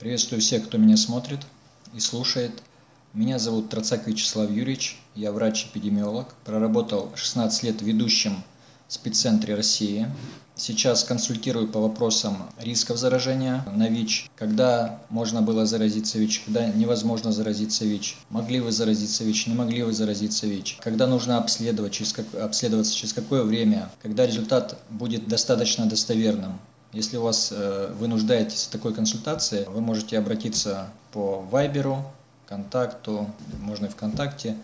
Приветствую всех, кто меня смотрит и слушает. Меня зовут Троцак Вячеслав Юрьевич, я врач-эпидемиолог, проработал 16 лет ведущим в спеццентре России. Сейчас консультирую по вопросам рисков заражения на ВИЧ, когда можно было заразиться ВИЧ, когда невозможно заразиться ВИЧ, могли вы заразиться ВИЧ, не могли вы заразиться ВИЧ, когда нужно обследовать, через как, обследоваться через какое время, когда результат будет достаточно достоверным, если у вас э, вы нуждаетесь в такой консультации, вы можете обратиться по Вайберу, контакту, можно и ВКонтакте,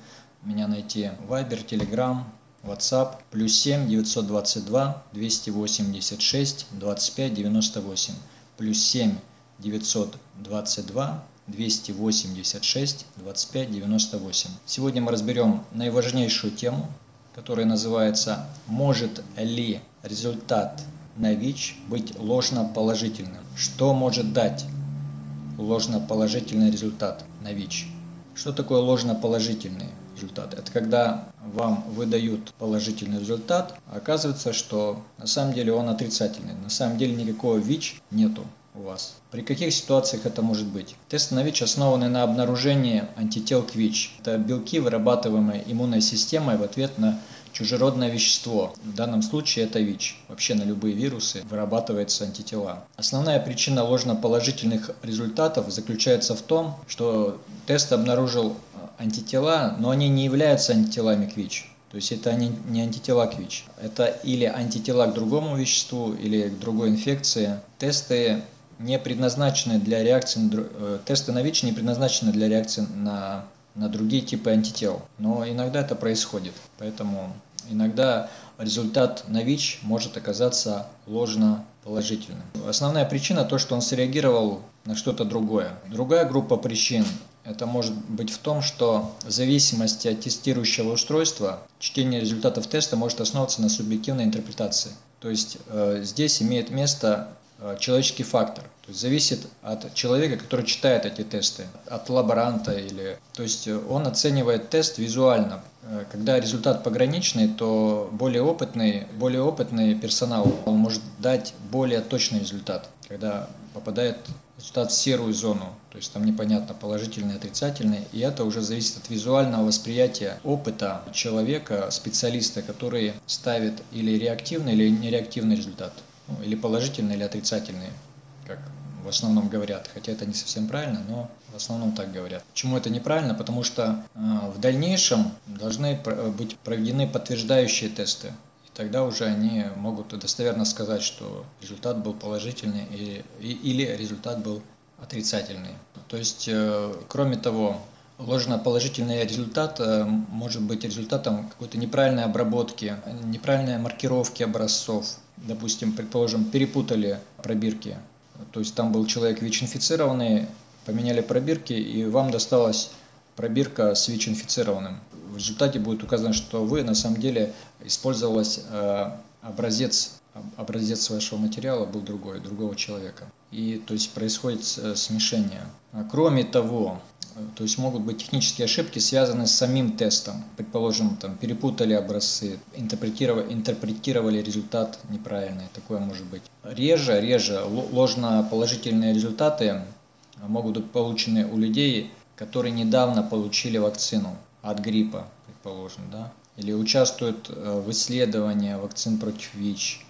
меня найти Вайбер, Телеграм, WhatsApp, плюс 7 922 286 25 98, плюс 7 922 286 25 98. Сегодня мы разберем наиважнейшую тему, которая называется «Может ли результат на ВИЧ быть ложно-положительным. Что может дать ложно-положительный результат на ВИЧ? Что такое ложно-положительный результат? Это когда вам выдают положительный результат, а оказывается, что на самом деле он отрицательный. На самом деле никакого ВИЧ нету у вас. При каких ситуациях это может быть? Тесты на ВИЧ основаны на обнаружении антител к ВИЧ. Это белки, вырабатываемые иммунной системой в ответ на чужеродное вещество. В данном случае это ВИЧ. Вообще на любые вирусы вырабатываются антитела. Основная причина ложноположительных результатов заключается в том, что тест обнаружил антитела, но они не являются антителами к ВИЧ. То есть это не, не антитела к ВИЧ. Это или антитела к другому веществу, или к другой инфекции. Тесты не предназначены для реакции, э, тесты на ВИЧ не предназначены для реакции на, на другие типы антител. Но иногда это происходит. Поэтому иногда результат на ВИЧ может оказаться ложно положительным. Основная причина то, что он среагировал на что-то другое. Другая группа причин это может быть в том, что в зависимости от тестирующего устройства чтение результатов теста может основываться на субъективной интерпретации. То есть э, здесь имеет место человеческий фактор. То есть зависит от человека, который читает эти тесты, от лаборанта или... То есть он оценивает тест визуально, Э, когда результат пограничный, то более опытный, более опытный персонал он может дать более точный результат, когда попадает результат в серую зону, то есть там непонятно положительный, отрицательный, и это уже зависит от визуального восприятия опыта человека, специалиста, который ставит или реактивный, или нереактивный результат, ну, или положительный, или отрицательный, как в основном говорят, хотя это не совсем правильно, но в основном так говорят. Почему это неправильно? Потому что э, в дальнейшем должны быть проведены подтверждающие тесты. И тогда уже они могут достоверно сказать, что результат был положительный или, или результат был отрицательный. То есть, э, кроме того, ложно-положительный результат э, может быть результатом какой-то неправильной обработки, неправильной маркировки образцов. Допустим, предположим, перепутали пробирки то есть там был человек ВИЧ-инфицированный, поменяли пробирки, и вам досталась пробирка с ВИЧ-инфицированным. В результате будет указано, что вы на самом деле использовалась э, образец, образец вашего материала был другой, другого человека. И то есть происходит э, смешение. А кроме того, то есть могут быть технические ошибки, связанные с самим тестом. Предположим, там перепутали образцы, интерпретировали, интерпретировали результат неправильный. Такое может быть. Реже, реже ложно-положительные результаты могут быть получены у людей, которые недавно получили вакцину от гриппа, предположим, да, или участвуют э, в исследовании вакцин против ВИЧ,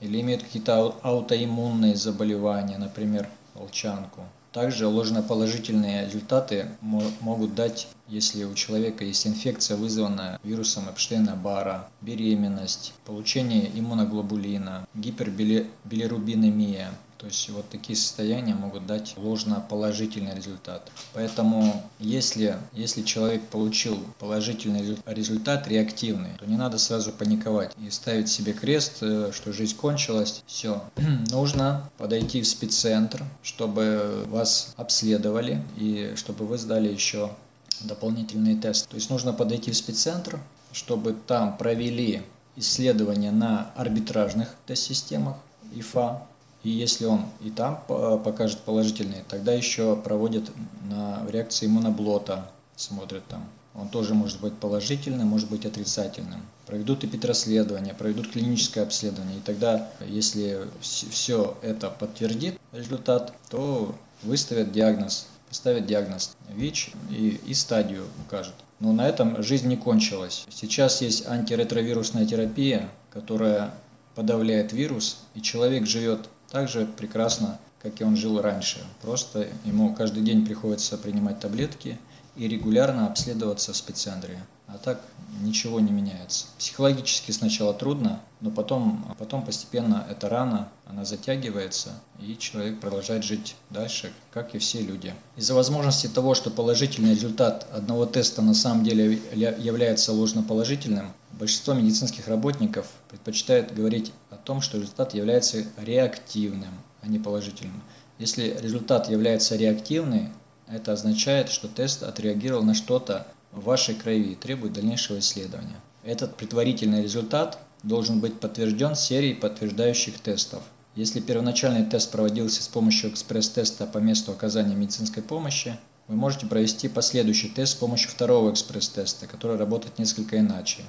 или имеют какие-то аутоиммунные заболевания, например, волчанку. Также ложноположительные результаты могут дать, если у человека есть инфекция, вызванная вирусом Эпштейна-Бара, беременность, получение иммуноглобулина, гипербилирубинемия, то есть вот такие состояния могут дать ложно-положительный результат. Поэтому если, если человек получил положительный результат, реактивный, то не надо сразу паниковать и ставить себе крест, э, что жизнь кончилась. Все. Нужно подойти в спеццентр, чтобы вас обследовали и чтобы вы сдали еще дополнительный тест. То есть нужно подойти в спеццентр, чтобы там провели исследования на арбитражных тест-системах ИФА, и если он и там покажет положительный, тогда еще проводят на реакции иммуноблота, смотрят там. Он тоже может быть положительным, может быть отрицательным. Проведут эпитрасследование, проведут клиническое обследование. И тогда, если все это подтвердит результат, то выставят диагноз, поставят диагноз ВИЧ и, и стадию укажут. Но на этом жизнь не кончилась. Сейчас есть антиретровирусная терапия, которая подавляет вирус, и человек живет так же прекрасно, как и он жил раньше. Просто ему каждый день приходится принимать таблетки и регулярно обследоваться в спеццентре. А так ничего не меняется. Психологически сначала трудно, но потом, потом постепенно эта рана, она затягивается, и человек продолжает жить дальше, как и все люди. Из-за возможности того, что положительный результат одного теста на самом деле является ложноположительным, большинство медицинских работников предпочитает говорить том, что результат является реактивным, а не положительным. Если результат является реактивным, это означает, что тест отреагировал на что-то в вашей крови и требует дальнейшего исследования. Этот предварительный результат должен быть подтвержден серией подтверждающих тестов. Если первоначальный тест проводился с помощью экспресс-теста по месту оказания медицинской помощи, вы можете провести последующий тест с помощью второго экспресс-теста, который работает несколько иначе.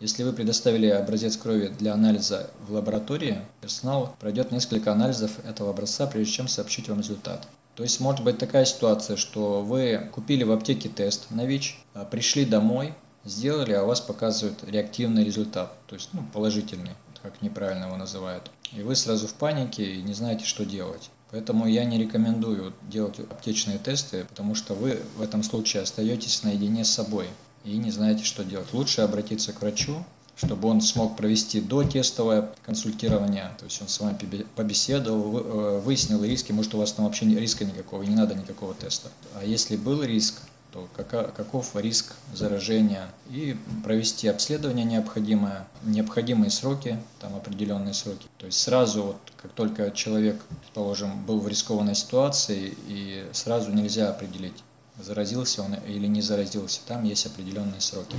Если вы предоставили образец крови для анализа в лаборатории, персонал пройдет несколько анализов этого образца, прежде чем сообщить вам результат. То есть может быть такая ситуация, что вы купили в аптеке тест на ВИЧ, а пришли домой, сделали, а у вас показывает реактивный результат, то есть ну, положительный, как неправильно его называют. И вы сразу в панике и не знаете, что делать. Поэтому я не рекомендую делать аптечные тесты, потому что вы в этом случае остаетесь наедине с собой и не знаете, что делать. Лучше обратиться к врачу, чтобы он смог провести дотестовое консультирование, то есть он с вами побеседовал, э, выяснил риски, может у вас там вообще риска никакого, не надо никакого теста. А если был риск, то каков риск заражения и провести обследование необходимое, необходимые сроки, там определенные сроки. То есть сразу, вот, как только человек, положим, был в рискованной ситуации, и сразу нельзя определить, заразился он или не заразился, там есть определенные сроки.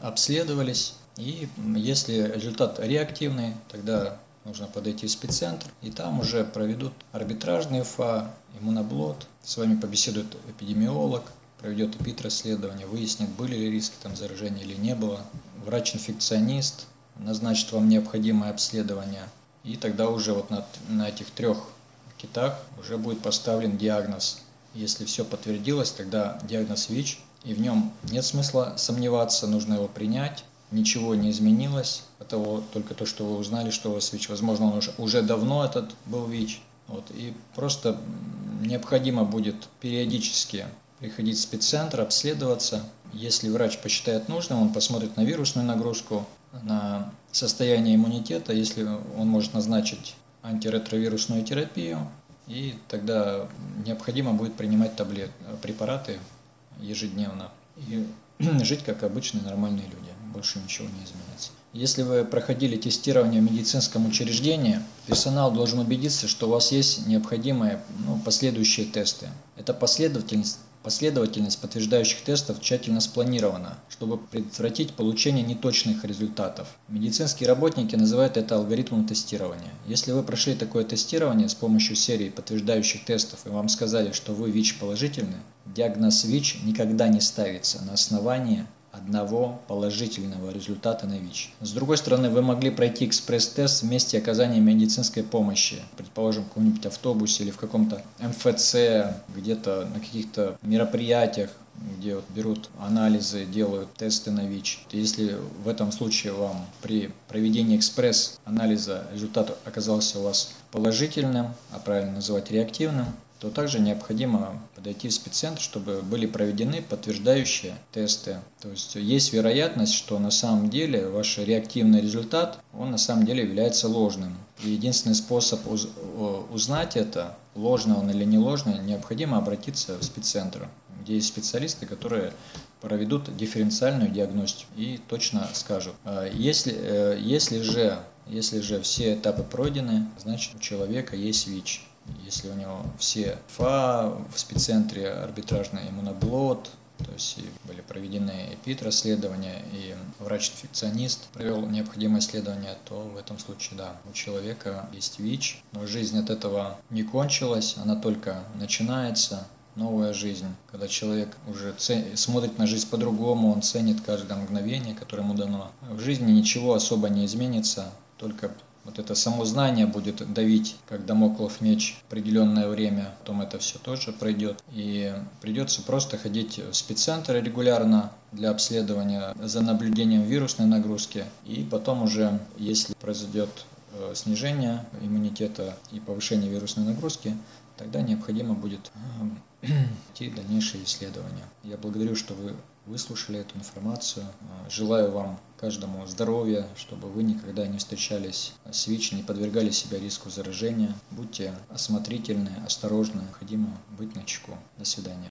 Обследовались, и если результат реактивный, тогда нужно подойти в спеццентр, и там уже проведут арбитражный ФА, иммуноблот, с вами побеседует эпидемиолог, проведет эпид-расследование, выяснит, были ли риски там заражения или не было. Врач-инфекционист назначит вам необходимое обследование, и тогда уже вот на, на этих трех китах уже будет поставлен диагноз. Если все подтвердилось, тогда диагноз ВИЧ, и в нем нет смысла сомневаться, нужно его принять, ничего не изменилось, от того, только то, что вы узнали, что у вас ВИЧ. Возможно, он уже, уже давно этот был ВИЧ. Вот, и просто необходимо будет периодически приходить в спеццентр, обследоваться. Если врач посчитает нужным, он посмотрит на вирусную нагрузку, на состояние иммунитета, если он может назначить антиретровирусную терапию, и тогда необходимо будет принимать таблет, препараты ежедневно и жить как обычные нормальные люди больше ничего не изменится. Если вы проходили тестирование в медицинском учреждении, персонал должен убедиться, что у вас есть необходимые ну, последующие тесты. Это последовательность Последовательность подтверждающих тестов тщательно спланирована, чтобы предотвратить получение неточных результатов. Медицинские работники называют это алгоритмом тестирования. Если вы прошли такое тестирование с помощью серии подтверждающих тестов и вам сказали, что вы ВИЧ положительны, диагноз ВИЧ никогда не ставится на основании одного положительного результата на ВИЧ. С другой стороны, вы могли пройти экспресс-тест в месте оказания медицинской помощи, предположим, в каком-нибудь автобусе или в каком-то МФЦ, где-то на каких-то мероприятиях, где вот берут анализы, делают тесты на ВИЧ. Если в этом случае вам при проведении экспресс-анализа результат оказался у вас положительным, а правильно называть реактивным, то также необходимо подойти в спеццентр, чтобы были проведены подтверждающие тесты. То есть есть вероятность, что на самом деле ваш реактивный результат, он на самом деле является ложным. И единственный способ уз узнать это, ложный он или не ложный, необходимо обратиться в спеццентр, где есть специалисты, которые проведут дифференциальную диагностику и точно скажут. А если, э, если, же, если же все этапы пройдены, значит у человека есть ВИЧ если у него все ФА в спеццентре арбитражный иммуноблот, то есть были проведены ЭПИД-расследования, и врач-инфекционист провел необходимое исследование, то в этом случае, да, у человека есть ВИЧ, но жизнь от этого не кончилась, она только начинается, новая жизнь, когда человек уже смотрит на жизнь по-другому, он ценит каждое мгновение, которое ему дано. В жизни ничего особо не изменится, только вот это само знание будет давить, как домоклов меч определенное время, потом это все тоже пройдет. И придется просто ходить в спеццентр регулярно для обследования за наблюдением вирусной нагрузки. И потом уже, если произойдет э, снижение иммунитета и повышение вирусной нагрузки, тогда необходимо будет э, идти дальнейшие исследования. Я благодарю, что вы выслушали эту информацию. Э, желаю вам каждому здоровья, чтобы вы никогда не встречались с ВИЧ, не подвергали себя риску заражения. Будьте осмотрительны, осторожны, необходимо быть на чеку. До свидания.